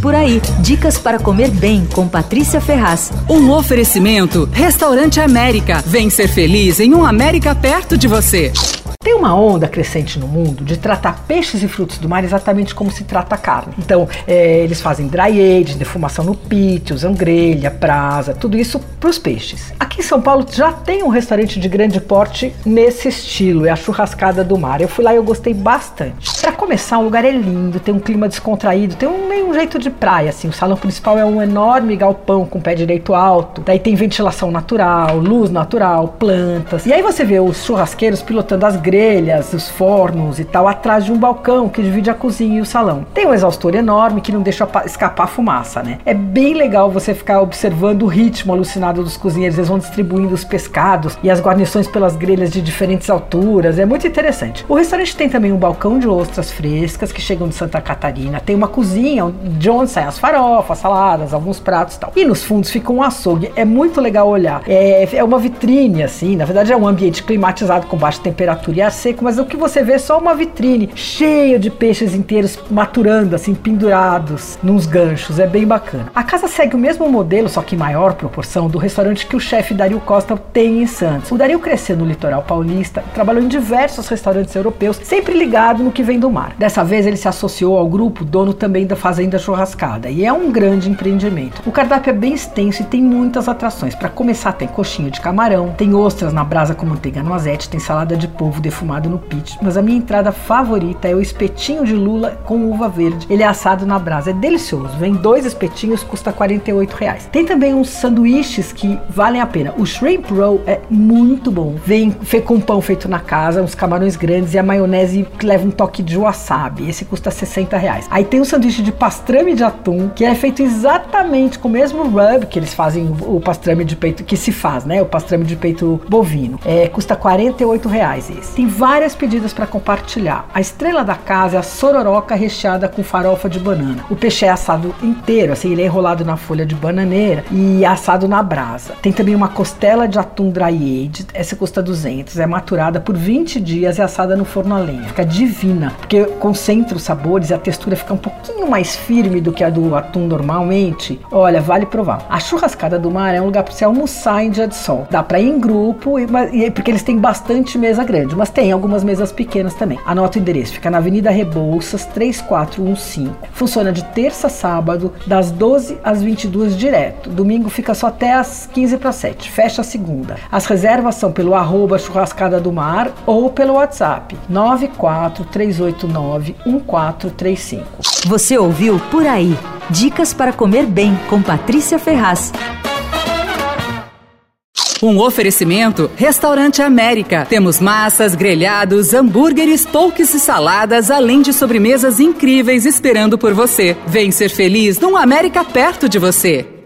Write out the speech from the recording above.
Por aí, dicas para comer bem com Patrícia Ferraz. Um oferecimento: Restaurante América. Vem ser feliz em um América perto de você. Tem uma onda crescente no mundo de tratar peixes e frutos do mar exatamente como se trata a carne. Então, é, eles fazem dry age, defumação no pit, usam grelha, brasa, tudo isso para os peixes. Aqui em São Paulo já tem um restaurante de grande porte nesse estilo, é a Churrascada do Mar. Eu fui lá e eu gostei bastante. Começar, o lugar é lindo, tem um clima descontraído, tem um meio um jeito de praia, assim. O salão principal é um enorme galpão com pé direito alto, daí tem ventilação natural, luz natural, plantas. E aí você vê os churrasqueiros pilotando as grelhas os fornos e tal, atrás de um balcão que divide a cozinha e o salão. Tem um exaustor enorme que não deixa escapar fumaça, né? É bem legal você ficar observando o ritmo alucinado dos cozinheiros. Eles vão distribuindo os pescados e as guarnições pelas grelhas de diferentes alturas. É muito interessante. O restaurante tem também um balcão de ostras frescas que chegam de Santa Catarina. Tem uma cozinha de onde saem as farofas, saladas, alguns pratos e tal. E nos fundos fica um açougue. É muito legal olhar. É, é uma vitrine, assim. Na verdade, é um ambiente climatizado com baixa temperatura e ar seco, mas o que você vê é só uma vitrine cheia de peixes inteiros maturando, assim, pendurados nos ganchos. É bem bacana. A casa segue o mesmo modelo, só que em maior proporção, do restaurante que o chefe Dario Costa tem em Santos. O Dario cresceu no litoral paulista, trabalhou em diversos restaurantes europeus, sempre ligado no que vem do mar. Dessa vez ele se associou ao grupo, dono também da Fazenda Churrascada, e é um grande empreendimento. O cardápio é bem extenso e tem muitas atrações. Para começar, tem coxinha de camarão, tem ostras na brasa com manteiga no azete, tem salada de polvo defumado no pit. Mas a minha entrada favorita é o espetinho de lula com uva verde. Ele é assado na brasa, é delicioso. Vem dois espetinhos, custa 48 reais. Tem também uns sanduíches que valem a pena. O shrimp roll é muito bom. Vem com pão feito na casa, uns camarões grandes e a maionese que leva um toque de wasabi. Esse custa 60 reais. Aí tem um sanduíche de pastrame de atum, que é feito exatamente com o mesmo rub que eles fazem o pastrame de peito, que se faz, né? O pastrame de peito bovino. É, custa 48 reais esse. Tem várias pedidas para compartilhar. A estrela da casa é a sororoca recheada com farofa de banana. O peixe é assado inteiro, assim, ele é enrolado na folha de bananeira e assado na brasa. Tem também uma costela de atum dry aged, essa custa 200, é maturada por 20 dias e assada no forno a lenha. Fica divina, porque concentra os sabores e a textura fica um pouquinho mais firme do que a do atum normalmente. Olha, vale provar. A churrascada do mar é um lugar para você almoçar em dia de sol. Dá para ir em grupo, e, porque eles têm bastante mesa grande, mas tem algumas mesas pequenas também. Anota o endereço, fica na Avenida Rebouças, 3415. Funciona de terça a sábado, das 12 às 22 direto. Domingo fica só até às 15 para 7. Fecha a segunda. As reservas são pelo arroba churrascada do mar ou pelo WhatsApp 94389 1435. Você ouviu Por Aí. Dicas para comer bem com Patrícia Ferraz. Um oferecimento Restaurante América. Temos massas, grelhados, hambúrgueres, polques e saladas, além de sobremesas incríveis esperando por você. Vem ser feliz num América perto de você.